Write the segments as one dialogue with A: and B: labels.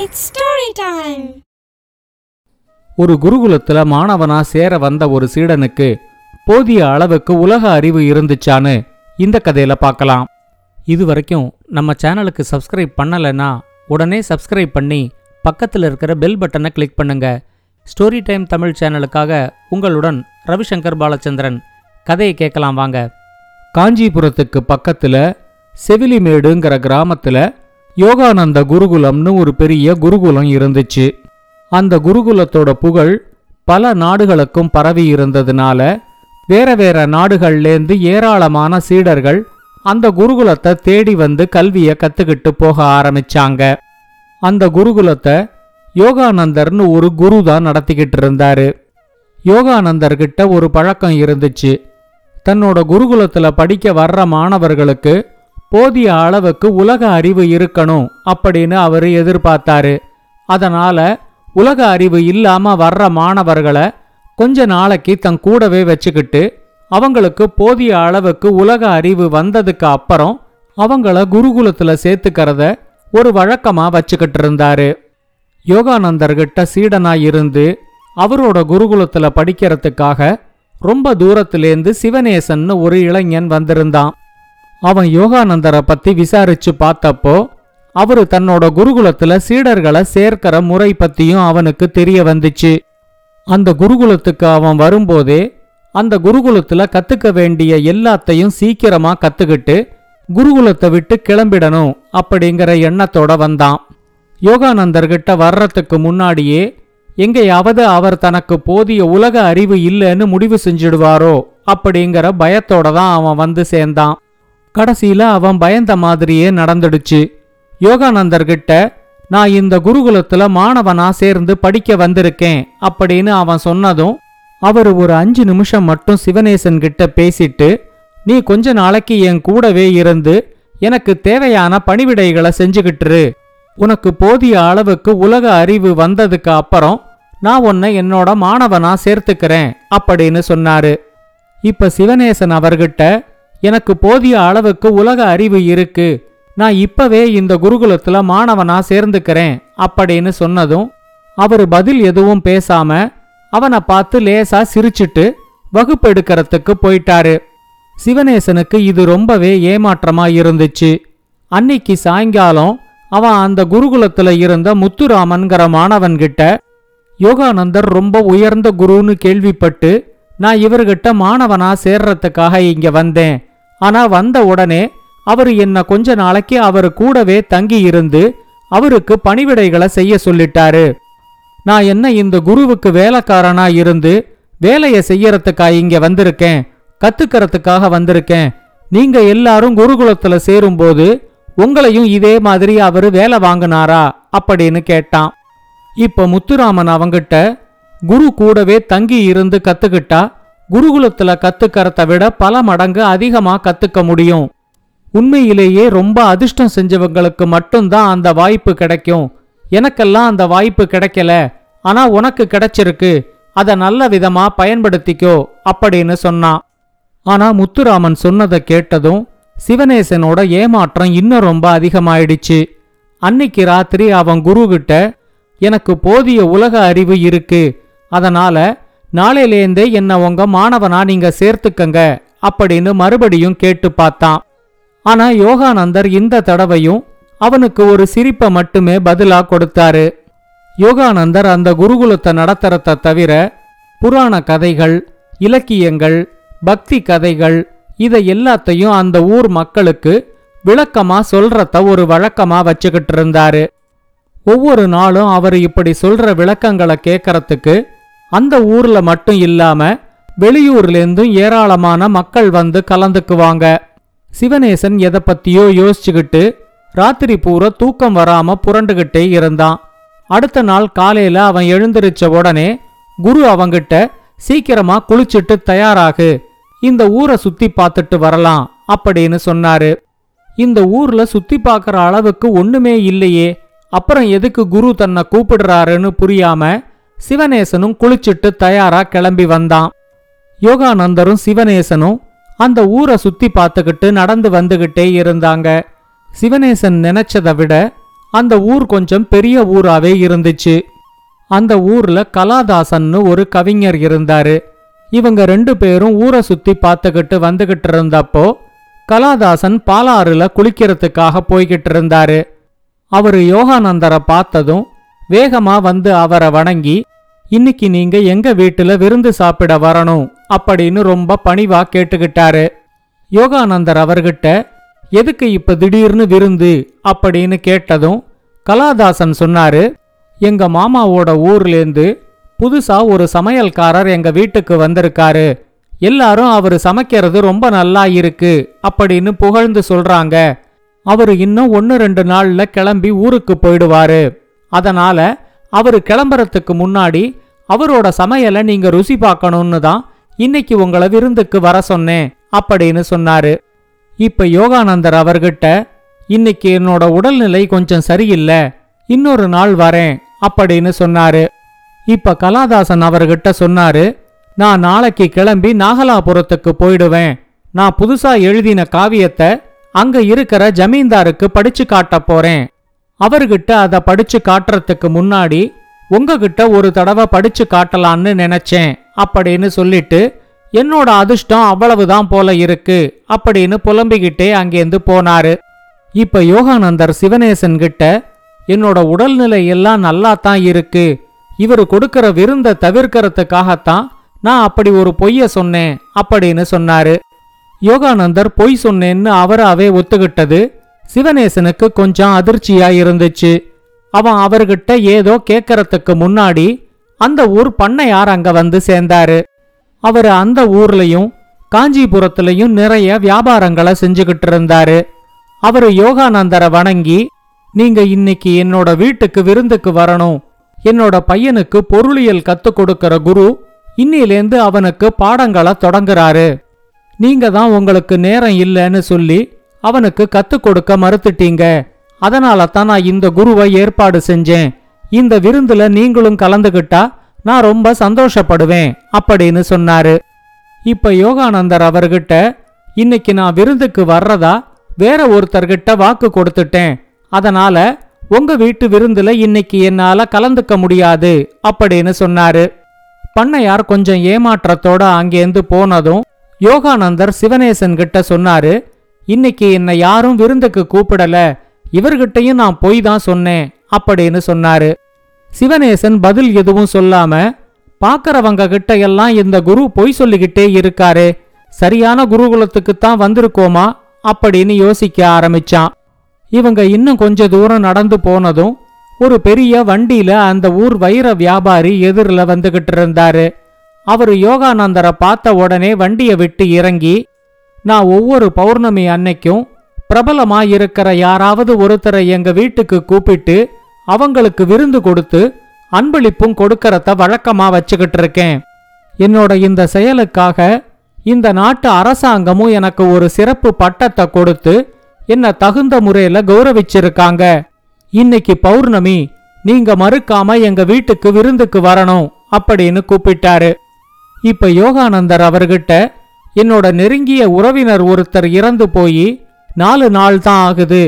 A: It's story time
B: ஒரு குருகுலத்துல மாணவனா சேர வந்த ஒரு சீடனுக்கு போதிய அளவுக்கு உலக அறிவு இருந்துச்சான்னு இந்த கதையில பார்க்கலாம். இது வரைக்கும் நம்ம சேனலுக்கு சப்ஸ்கிரைப் பண்ணலைன்னா உடனே சப்ஸ்கிரைப் பண்ணி பக்கத்தில் இருக்கிற பெல் பட்டனை கிளிக் பண்ணுங்க. ஸ்டோரி டைம் தமிழ் சேனலுக்காக உங்களுடன் ரவிசங்கர் பாலச்சந்திரன். கதையை கேட்கலாம் வாங்க. காஞ்சிபுரத்துக்கு பக்கத்தில் செவிலிமேடுங்கிற கிராமத்தில் யோகானந்த குருகுலம்னு ஒரு பெரிய குருகுலம் இருந்துச்சு. அந்த குருகுலத்தோட புகழ் பல நாடுகளுக்கும் பரவி இருந்ததுனால வேற வேற நாடுகள்லேருந்து ஏராளமான சீடர்கள் அந்த குருகுலத்தை தேடி வந்து கல்வியை கத்துக்கிட்டு போக ஆரம்பிச்சாங்க. அந்த குருகுலத்தை யோகானந்தர்னு ஒரு குரு தான் நடத்திக்கிட்டு இருந்தாரு. யோகானந்தர்கிட்ட ஒரு பழக்கம் இருந்துச்சு. தன்னோட குருகுலத்தில் படிக்க வர்ற மாணவர்களுக்கு போதிய அளவுக்கு உலக அறிவு இருக்கணும் அப்படின்னு அவர் எதிர்பார்த்தாரு. அதனால உலக அறிவு இல்லாம வர்ற மாணவர்களை கொஞ்ச நாளைக்கு தன் கூடவே வச்சுக்கிட்டு அவங்களுக்கு போதிய அளவுக்கு உலக அறிவு வந்ததுக்கு அப்புறம் அவங்கள குருகுலத்துல சேர்த்துக்கிறத ஒரு வழக்கமா வச்சுக்கிட்டு இருந்தாரு. யோகானந்தர்கிட்ட சீடனா இருந்து அவரோட குருகுலத்துல படிக்கிறதுக்காக ரொம்ப தூரத்திலேருந்து சிவநேசன்னு ஒரு இளைஞன் வந்திருந்தான். அவன் யோகானந்தரை பத்தி விசாரிச்சு பார்த்தப்போ அவரு தன்னோட குருகுலத்துல சீடர்களை சேர்க்கிற முறை பத்தியும் அவனுக்கு தெரிய வந்துச்சு. அந்த குருகுலத்துக்கு அவன் வரும்போதே அந்த குருகுலத்துல கத்துக்க வேண்டிய எல்லாத்தையும் சீக்கிரமா கத்துக்கிட்டு குருகுலத்தை விட்டு கிளம்பிடணும் அப்படிங்கிற எண்ணத்தோட வந்தான். யோகானந்தர்கிட்ட வர்றதுக்கு முன்னாடியே எங்கேயாவது அவர் தனக்கு போதிய உலக அறிவு இல்லைன்னு முடிவு செஞ்சிடுவாரோ அப்படிங்கிற பயத்தோட தான் அவன் வந்து சேர்ந்தான். கடைசியில அவன் பயந்த மாதிரியே நடந்துடுச்சு. யோகானந்தர்கிட்ட நான் இந்த குருகுலத்துல மாணவனா சேர்ந்து படிக்க வந்திருக்கேன் அப்படின்னு அவன் சொன்னதும் அவர் ஒரு அஞ்சு நிமிஷம் மட்டும் சிவனேசன் கிட்ட பேசிட்டு நீ கொஞ்ச நாளைக்கு என் கூடவே இருந்து எனக்கு தேவையான பணிவிடைகளை செஞ்சுக்கிட்டுரு உனக்கு போதிய அளவுக்கு உலக அறிவு வந்ததுக்கு அப்புறம் நான் உன்னை என்னோட மாணவனா சேர்த்துக்கிறேன் அப்படின்னு சொன்னாரு. இப்ப சிவனேசன் அவர்கிட்ட எனக்கு போதிய அளவுக்கு உலக அறிவு இருக்கு. நான் இப்பவே இந்த குருகுலத்துல மாணவனா சேர்ந்துக்கிறேன் அப்படின்னு சொன்னதும் அவர் பதில் எதுவும் பேசாம அவனை பார்த்து லேசா சிரிச்சிட்டு வகுப்பெடுக்கிறதுக்கு போயிட்டாரு. சிவனேசனுக்கு இது ரொம்பவே ஏமாற்றமா இருந்துச்சு. அன்னைக்கு சாயங்காலம் அவன் அந்த குருகுலத்துல இருந்த முத்துராமன்கிற மாணவன்கிட்ட யோகானந்தர் ரொம்ப உயர்ந்த குருன்னு கேள்விப்பட்டு நான் இவர்கிட்ட மாணவனா சேர்றதுக்காக இங்க வந்தேன். ஆனா வந்த உடனே அவர் என்ன கொஞ்ச நாளைக்கு அவர் கூடவே தங்கி இருந்து அவருக்கு பணிவிடைகளை செய்ய சொல்லிட்டாரு. நான் என்ன இந்த குருவுக்கு வேலைக்காரனா இருந்து வேலையை செய்யறதுக்கா இங்க வந்திருக்கேன் கத்துக்கிறதுக்காக வந்திருக்கேன் நீங்க எல்லாரும் குருகுலத்துல சேரும்போது உங்களையும் இதே மாதிரி அவரு வேலை வாங்கினாரா அப்படின்னு கேட்டான். இப்ப முத்துராமன் அவங்கிட்ட குரு கூடவே தங்கி இருந்து கத்துக்கிட்டா குருகுலத்துல கத்துக்கறத விட பல மடங்கு அதிகமா கத்துக்க முடியும். உண்மையிலேயே ரொம்ப அதிர்ஷ்டம் செஞ்சவங்களுக்கு மட்டும்தான் அந்த வாய்ப்பு கிடைக்கும். எனக்கெல்லாம் அந்த வாய்ப்பு கிடைக்கல. ஆனா உனக்கு கிடைச்சிருக்கு. அதை நல்ல விதமா பயன்படுத்திக்கோ அப்படின்னு சொன்னான். ஆனா முத்துராமன் சொன்னதை கேட்டதும் சிவனேசனோட ஏமாற்றம் இன்னும் ரொம்ப அதிகமாயிடுச்சு. அன்னைக்கு ராத்திரி அவன் குருகிட்ட எனக்கு போதிய உலக அறிவு இருக்கு. அதனால நாளையிலேந்தே என்ன உங்க மாணவனா நீங்க சேர்த்துக்கங்க அப்படின்னு மறுபடியும் கேட்டு பார்த்தான். ஆனா யோகானந்தர் இந்த தடவையும் அவனுக்கு ஒரு சிரிப்பை மட்டுமே பதிலா கொடுத்தாரு. யோகானந்தர் அந்த குருகுலத்தை நடத்துறத தவிர புராண கதைகள் இலக்கியங்கள் பக்தி கதைகள் இதை எல்லாத்தையும் அந்த ஊர் மக்களுக்கு விளக்கமா சொல்றத ஒரு வழக்கமா வச்சுக்கிட்டு இருந்தாரு. ஒவ்வொரு நாளும் அவர் இப்படி சொல்ற விளக்கங்களை கேட்கறதுக்கு அந்த ஊர்ல மட்டும் இல்லாம வெளியூர்லேருந்தும் ஏராளமான மக்கள் வந்து கலந்துக்குவாங்க. சிவனேசன் எதை பத்தியோ யோசிச்சுக்கிட்டு ராத்திரி பூரா தூக்கம் வராம புரண்டுகிட்டே இருந்தான். அடுத்த நாள் காலையில அவன் எழுந்திருச்ச உடனே குரு அவங்கிட்ட சீக்கிரமா குளிச்சிட்டு தயாராகு. இந்த ஊரை சுத்தி பார்த்துட்டு வரலாம் அப்படின்னு சொன்னாரு. இந்த ஊர்ல சுத்தி பார்க்கற அளவுக்கு ஒண்ணுமே இல்லையே. அப்புறம் எதுக்கு குரு தன்னை கூப்பிடுறாருன்னு புரியாம சிவநேசனும் குளிச்சிட்டு தயாரா கிளம்பி வந்தான். யோகானந்தரும் சிவநேசனும் அந்த ஊரை சுத்தி பார்த்துக்கிட்டு நடந்து வந்துகிட்டே இருந்தாங்க. சிவனேசன் நினைச்சதை விட அந்த ஊர் கொஞ்சம் பெரிய ஊராவே இருந்துச்சு. அந்த ஊர்ல கலாதாசன்னு ஒரு கவிஞர் இருந்தாரு. இவங்க ரெண்டு பேரும் ஊரை சுத்தி பார்த்துக்கிட்டு வந்துகிட்டு இருந்தப்போ கலாதாசன் பாலாறுல குளிக்கிறதுக்காக போய்கிட்டு இருந்தாரு. அவரு யோகானந்தரை பார்த்ததும் வேகமா வந்து அவரை வணங்கி இன்னைக்கு நீங்க எங்க வீட்டுல விருந்து சாப்பிட வரணும்? அப்படின்னு ரொம்ப பணிவா கேட்டுக்கிட்டாரு. யோகானந்தர் அவர்கிட்ட எதுக்கு இப்ப திடீர்னு விருந்து? அப்படின்னு கேட்டதும் கலாதாசன் சொன்னாரு எங்க மாமாவோட ஊர்லேருந்து புதுசா ஒரு சமையல்காரர் எங்க வீட்டுக்கு வந்திருக்காரு. எல்லாரும் அவரு சமைக்கிறது ரொம்ப நல்லா இருக்கு அப்படின்னு புகழ்ந்து சொல்றாங்க. அவரு இன்னும் ஒன்னு ரெண்டு நாள்ல கிளம்பி ஊருக்கு போயிடுவாரு. அதனால அவரு கிளம்புறதுக்கு முன்னாடி அவரோட சமையலை நீங்க ருசி பார்க்கணும்னு தான் இன்னைக்கு உங்களை விருந்துக்கு வர சொன்னேன் அப்படின்னு சொன்னாரு. இப்ப யோகானந்தர் அவர்கிட்ட இன்னைக்கு என்னோட உடல்நிலை கொஞ்சம் சரியில்லை இன்னொரு நாள் வரேன் அப்படின்னு சொன்னாரு. இப்ப கலாதாசன் அவர்கிட்ட சொன்னாரு நான் நாளைக்கு கிளம்பி நாகலாபுரத்துக்கு போயிடுவேன். நான் புதுசா எழுதின காவியத்தை அங்க இருக்கிற ஜமீன்தாருக்கு படிச்சு காட்ட போறேன். அவர்கிட்ட அதை படிச்சு காட்டுறதுக்கு முன்னாடி உங்ககிட்ட ஒரு தடவை படிச்சு காட்டலான்னு நினைச்சேன் அப்படின்னு சொல்லிட்டு என்னோட அதிர்ஷ்டம் அவ்வளவுதான் போல இருக்கு அப்படின்னு புலம்பிக்கிட்டே அங்கேருந்து போனாரு. இப்ப யோகானந்தர் சிவனேசன் கிட்ட என்னோட உடல்நிலை எல்லாம் நல்லா தான் இருக்கு. இவர் கொடுக்கிற விருந்த தவிர்க்கறதுக்காகத்தான் நான் அப்படி ஒரு பொய்ய சொன்னேன் அப்படின்னு சொன்னாரு. யோகானந்தர் பொய் சொன்னேன்னு அவராகவே ஒத்துக்கிட்டது. சிவநேசனுக்கு கொஞ்சம் அதிர்ச்சியா இருந்துச்சு. அவன் அவர்கிட்ட ஏதோ கேக்கறதுக்கு முன்னாடி அந்த ஊர் பண்ணையார் அங்க வந்து சேர்ந்தாரு. அவர் அந்த ஊர்லயும் காஞ்சிபுரத்திலையும் நிறைய வியாபாரங்களை செஞ்சுகிட்டு இருந்தாரு. அவரு யோகானந்தரை வணங்கி நீங்க இன்னைக்கு என்னோட வீட்டுக்கு விருந்துக்கு வரணும். என்னோட பையனுக்கு பொருளியல் கத்துக் கொடுக்கிற குரு இன்னிலேந்து அவனுக்கு பாடங்களை தொடங்குறாரு. நீங்க தான் உங்களுக்கு நேரம் இல்லைன்னு சொல்லி அவனுக்கு கத்துக் கொடுக்க மறுத்துட்டீங்க. அதனால தான் நான் இந்த குருவை ஏற்பாடு செஞ்சேன். இந்த விருந்துல நீங்களும் கலந்துகிட்டா நான் ரொம்ப சந்தோஷப்படுவேன் அப்படின்னு சொன்னாரு. இப்ப யோகானந்தர் அவர்கிட்ட இன்னைக்கு நான் விருந்துக்கு வர்றதா வேற ஒருத்தர்கிட்ட வாக்கு கொடுத்துட்டேன். அதனால உங்க வீட்டு விருந்துல இன்னைக்கு என்னால கலந்துக்க முடியாது அப்படின்னு சொன்னாரு. பண்ணையார் கொஞ்சம் ஏமாற்றத்தோட அங்கேருந்து போனதும் யோகானந்தர் சிவனேசன் கிட்ட சொன்னாரு இன்னைக்கு என்னை யாரும் விருந்துக்கு கூப்பிடல. இவர்கிட்டயும் நான் பொய் தான் சொன்னேன் அப்படின்னு சொன்னாரு. சிவனேசன் பதில் எதுவும் சொல்லாம பாக்கறவங்க கிட்ட எல்லாம் இந்த குரு பொய் சொல்லிக்கிட்டே இருக்காரு. சரியான குருகுலத்துக்குத்தான் வந்திருக்கோமா அப்படின்னு யோசிக்க ஆரம்பிச்சான். இவங்க இன்னும் கொஞ்ச தூரம் நடந்து போனதும் ஒரு பெரிய வண்டியில அந்த ஊர் வைர வியாபாரி எதிரில் வந்துகிட்டு இருந்தாரு. அவரு யோகானந்தரை பார்த்த உடனே வண்டியை விட்டு இறங்கி நான் ஒவ்வொரு பௌர்ணமி அன்னைக்கும் பிரபலமா இருக்கிற யாராவது ஒருத்தரை எங்க வீட்டுக்கு கூப்பிட்டு அவங்களுக்கு விருந்து கொடுத்து அன்பளிப்பும் கொடுக்கறத வழக்கமா வச்சுக்கிட்டு இருக்கேன். என்னோட இந்த செயலுக்காக இந்த நாட்டு அரசாங்கமும் எனக்கு ஒரு சிறப்பு பட்டத்தை கொடுத்து என்ன தகுந்த முறையில கௌரவிச்சிருக்காங்க. இன்னைக்கு பௌர்ணமி நீங்க மறுக்காம எங்க வீட்டுக்கு விருந்துக்கு வரணும் அப்படின்னு கூப்பிட்டாரு. இப்ப யோகானந்தர் அவர்கிட்ட என்னோட நெருங்கிய உறவினர் ஒருத்தர் இறந்து போய் நாலு நாள் தான் ஆகுது.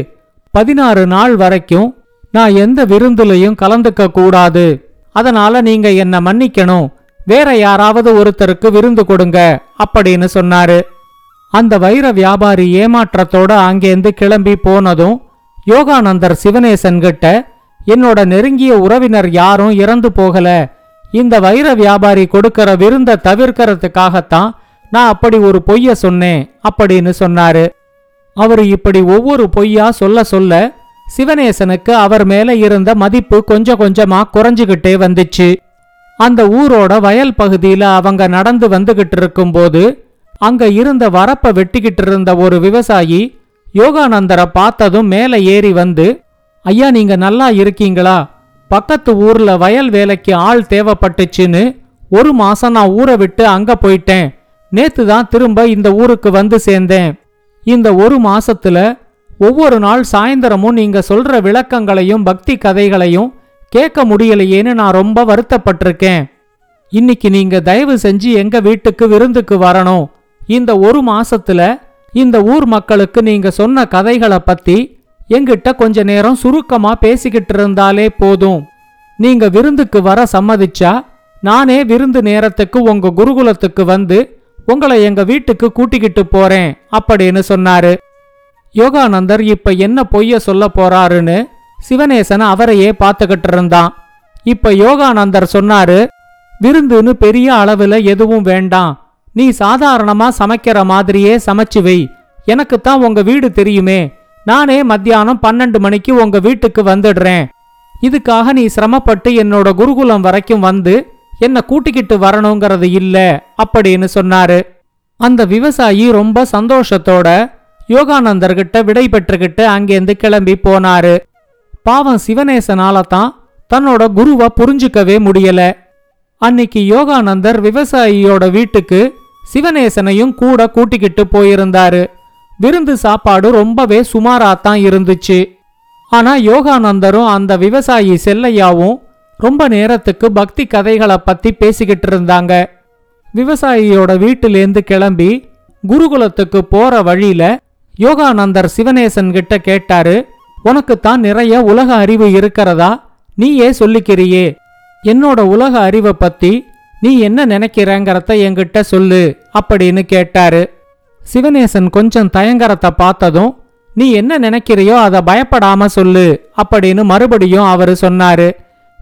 B: பதினாறு நாள் வரைக்கும் நான் எந்த விருந்துலையும் கலந்துக்க கூடாது. அதனால நீங்க என்ன மன்னிக்கணும். வேற யாராவது ஒருத்தருக்கு விருந்து கொடுங்க அப்படின்னு சொன்னாரு. அந்த வைர வியாபாரி ஏமாற்றத்தோட அங்கேருந்து கிளம்பி போனதும் யோகானந்தர் சிவனேசன் கிட்ட என்னோட நெருங்கிய உறவினர் யாரும் இறந்து போகல. இந்த வைர வியாபாரி கொடுக்கிற விருந்த தவிர்க்கிறதுக்காகத்தான் நான் அப்படி ஒரு பொய்ய சொன்னேன் அப்படின்னு சொன்னாரு. அவர் இப்படி ஒவ்வொரு பொய்யா சொல்ல சொல்ல சிவனேசனுக்கு அவர் மேல இருந்த மதிப்பு கொஞ்சம் கொஞ்சமா குறைஞ்சுகிட்டே வந்துச்சு. அந்த ஊரோட வயல் பகுதியில அவங்க நடந்து வந்துகிட்டு இருக்கும்போது அங்க இருந்த வரப்ப வெட்டிக்கிட்டு இருந்த ஒரு விவசாயி யோகானந்தரை பார்த்ததும் மேலே ஏறி வந்து ஐயா நீங்க நல்லா இருக்கீங்களா? பக்கத்து ஊர்ல வயல் வேலைக்கு ஆள் தேவைப்பட்டுச்சுன்னு ஒரு மாசம் நான் ஊரை விட்டு அங்க போயிட்டேன். நேத்து தான் திரும்ப இந்த ஊருக்கு வந்து சேர்ந்தேன். இந்த ஒரு மாசத்துல ஒவ்வொரு நாள் சாயந்தரமும் நீங்க சொல்ற விளக்கங்களையும் பக்தி கதைகளையும் கேட்க முடியலையேன்னு நான் ரொம்ப வருத்தப்பட்டிருக்கேன். இன்னைக்கு நீங்க தயவு செஞ்சு எங்க வீட்டுக்கு விருந்துக்கு வரணும். இந்த ஒரு மாசத்துல இந்த ஊர் மக்களுக்கு நீங்க சொன்ன கதைகளை பத்தி எங்கிட்ட கொஞ்ச நேரம் சுருக்கமா பேசிக்கிட்டு இருந்தாலே போதும். நீங்க விருந்துக்கு வர சம்மதிச்சா நானே விருந்து நேரத்துக்கு உங்க குருகுலத்துக்கு வந்து உங்களை எங்க வீட்டுக்கு கூட்டிக்கிட்டு போறேன் அப்படின்னு சொன்னாரு. யோகானந்தர் இப்ப என்ன பொய்ய சொல்ல போறாருன்னு சிவநேசன் அவரையே பார்த்துக்கிட்டு இருந்தான். இப்ப யோகானந்தர் சொன்னாரு விருந்துன்னு பெரிய அளவுல எதுவும் வேண்டாம். நீ சாதாரணமா சமைக்கிற மாதிரியே சமைச்சு வை. எனக்கு தான் உங்க வீடு தெரியுமே. நானே மத்தியானம் பன்னெண்டு மணிக்கு உங்க வீட்டுக்கு வந்துடுறேன். இதுக்காக நீ சிரமப்பட்டு என்னோட குருகுலம் வரைக்கும் வந்து என்னை கூட்டிக்கிட்டு வரணுங்கிறது இல்ல அப்படின்னு சொன்னாரு. அந்த விவசாயி ரொம்ப சந்தோஷத்தோட யோகானந்தர்கிட்ட விடை பெற்றுக்கிட்டு அங்கேருந்து கிளம்பி போனாரு. பாவம் சிவநேசனால தான் தன்னோட குருவை புரிஞ்சுக்கவே முடியல. அன்னைக்கு யோகானந்தர் விவசாயியோட வீட்டுக்கு சிவநேசனையும் கூட கூட்டிக்கிட்டு போயிருந்தாரு. விருந்து சாப்பாடு ரொம்பவே சுமாராத்தான் இருந்துச்சு. ஆனா யோகானந்தரும் அந்த விவசாயி செல்லையாவும் ரொம்ப நேரத்துக்கு பக்தி கதைகளை பத்தி பேசிக்கிட்டு இருந்தாங்க. விவசாயியோட வீட்டிலேந்து கிளம்பி குருகுலத்துக்கு போற வழியில யோகானந்தர் சிவநேசன் கிட்ட கேட்டாரு உனக்குத்தான் நிறைய உலக அறிவு இருக்கிறதா? நீயே சொல்லிக்கிறியே. என்னோட உலக அறிவை பத்தி நீ என்ன நினைக்கிறேங்கிறத என்கிட்ட சொல்லு அப்படின்னு கேட்டாரு. சிவநேசன் கொஞ்சம் தயங்கரத்தை பார்த்ததும் நீ என்ன நினைக்கிறியோ அதை பயப்படாம சொல்லு அப்படின்னு மறுபடியும் அவரு சொன்னாரு.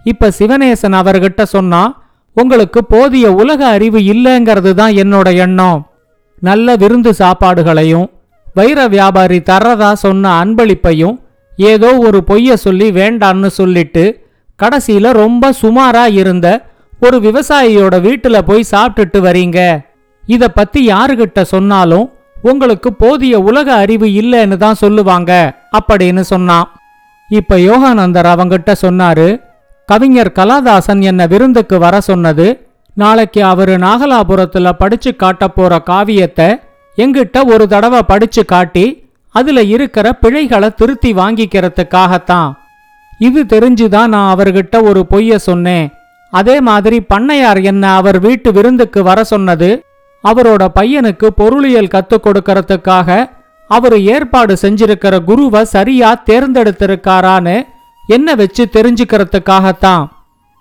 B: இப்ப சிவநேசன் அவர்கிட்ட சொன்னா உங்களுக்கு போதிய உலக அறிவு இல்லைங்கிறது தான் என்னோட எண்ணம். நல்ல விருந்து சாப்பாடுகளையும் வைர வியாபாரி தர்றதா சொன்ன அன்பளிப்பையும் ஏதோ ஒரு பொய்ய சொல்லி வேண்டான்னு சொல்லிட்டு கடைசியில ரொம்ப சுமாரா இருந்த ஒரு விவசாயியோட வீட்டுல போய் சாப்பிட்டுட்டு வரீங்க. இத பத்தி யாருகிட்ட சொன்னாலும் உங்களுக்கு போதிய உலக அறிவு இல்லைன்னு தான் சொல்லுவாங்க. அப்படின்னு சொன்னான். இப்ப யோகானந்தர் அவங்கிட்ட சொன்னாரு கவிஞர் கலாதாசன் என்ன விருந்துக்கு வர சொன்னது? நாளைக்கு அவரு நாகலாபுரத்துல படிச்சு காட்ட போற காவியத்தை எங்கிட்ட ஒரு தடவை படிச்சு காட்டி அதுல இருக்கிற பிழைகளை திருத்தி வாங்கிக்கிறதுக்காகத்தான். இது தெரிஞ்சுதான் நான் அவர்கிட்ட ஒரு பொய்ய சொன்னேன். அதே மாதிரி பண்ணையார் என்ன அவர் வீட்டு விருந்துக்கு வர சொன்னது? அவரோட பையனுக்கு பொருளியல் கத்துக் கொடுக்கறதுக்காக அவர் ஏற்பாடு செஞ்சிருக்கிற குருவை சரியா தேர்ந்தெடுத்திருக்காரான்னு என்ன வச்சு தெரிஞ்சுக்கிறதுக்காகத்தான்?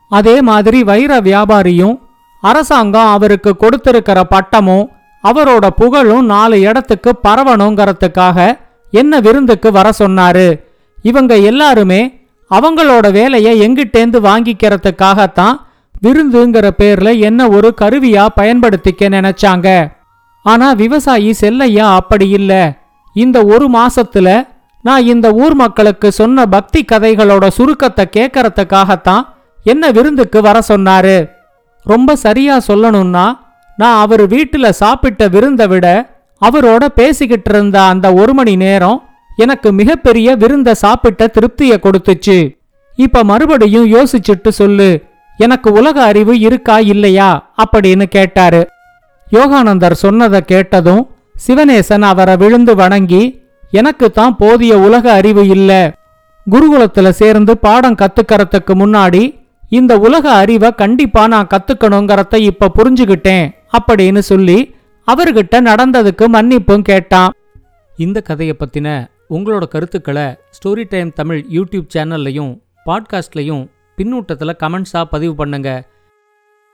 B: அதே மாதிரி வைர வியாபாரியும் அரசாங்கம் அவருக்கு கொடுத்திருக்கிற பட்டமும் அவரோட புகழும் நாலு இடத்துக்கு பரவணுங்கிறதுக்காக என்ன விருந்துக்கு வர சொன்னாரு? இவங்க எல்லாருமே அவங்களோட வேலையை எங்கிட்டேந்து வாங்கிக்கிறதுக்காகத்தான் விருந்துங்கிற பேர்ல என்ன ஒரு கருவியா பயன்படுத்திக்க நினைச்சாங்க. ஆனா விவசாயி செல்லையா அப்படி இல்ல. இந்த ஒரு மாசத்துல நான் இந்த ஊர் மக்களுக்கு சொன்ன பக்தி கதைகளோட சுருக்கத்தை கேட்கறதுக்காகத்தான் என்ன விருந்துக்கு வர சொன்னாரு. ரொம்ப சரியா சொல்லணும்னா நான் அவர் வீட்டுல சாப்பிட்ட விருந்தை விட அவரோட பேசிக்கிட்டு இருந்த அந்த ஒரு மணி நேரம் எனக்கு மிகப்பெரிய விருந்த சாப்பிட்ட திருப்தியை கொடுத்துச்சு. இப்ப மறுபடியும் யோசிச்சுட்டு சொல்லு எனக்கு உலக அறிவு இருக்கா இல்லையா அப்படின்னு கேட்டாரு. யோகானந்தர் சொன்னதை கேட்டதும் சிவனேசன் அவரை விழுந்து வணங்கி எனக்கு தான் போதிய உலக அறிவு இல்ல. குருகுலத்துல சேர்ந்து பாடம் கத்துக்கறதுக்கு முன்னாடி இந்த உலக அறிவை கண்டிப்பா நான் கத்துக்கணுங்கிறத இப்ப புரிஞ்சுகிட்டேன் அப்படின்னு சொல்லி அவர்கிட்ட நடந்ததுக்கு மன்னிப்பும் கேட்டான். இந்த கதையை பத்தின உங்களோட கருத்துக்களை ஸ்டோரி டைம் தமிழ் யூடியூப் சேனல்லையும் பாட்காஸ்ட்லையும் பின்னூட்டத்தில் கமெண்ட்ஸாக பதிவு பண்ணுங்கள்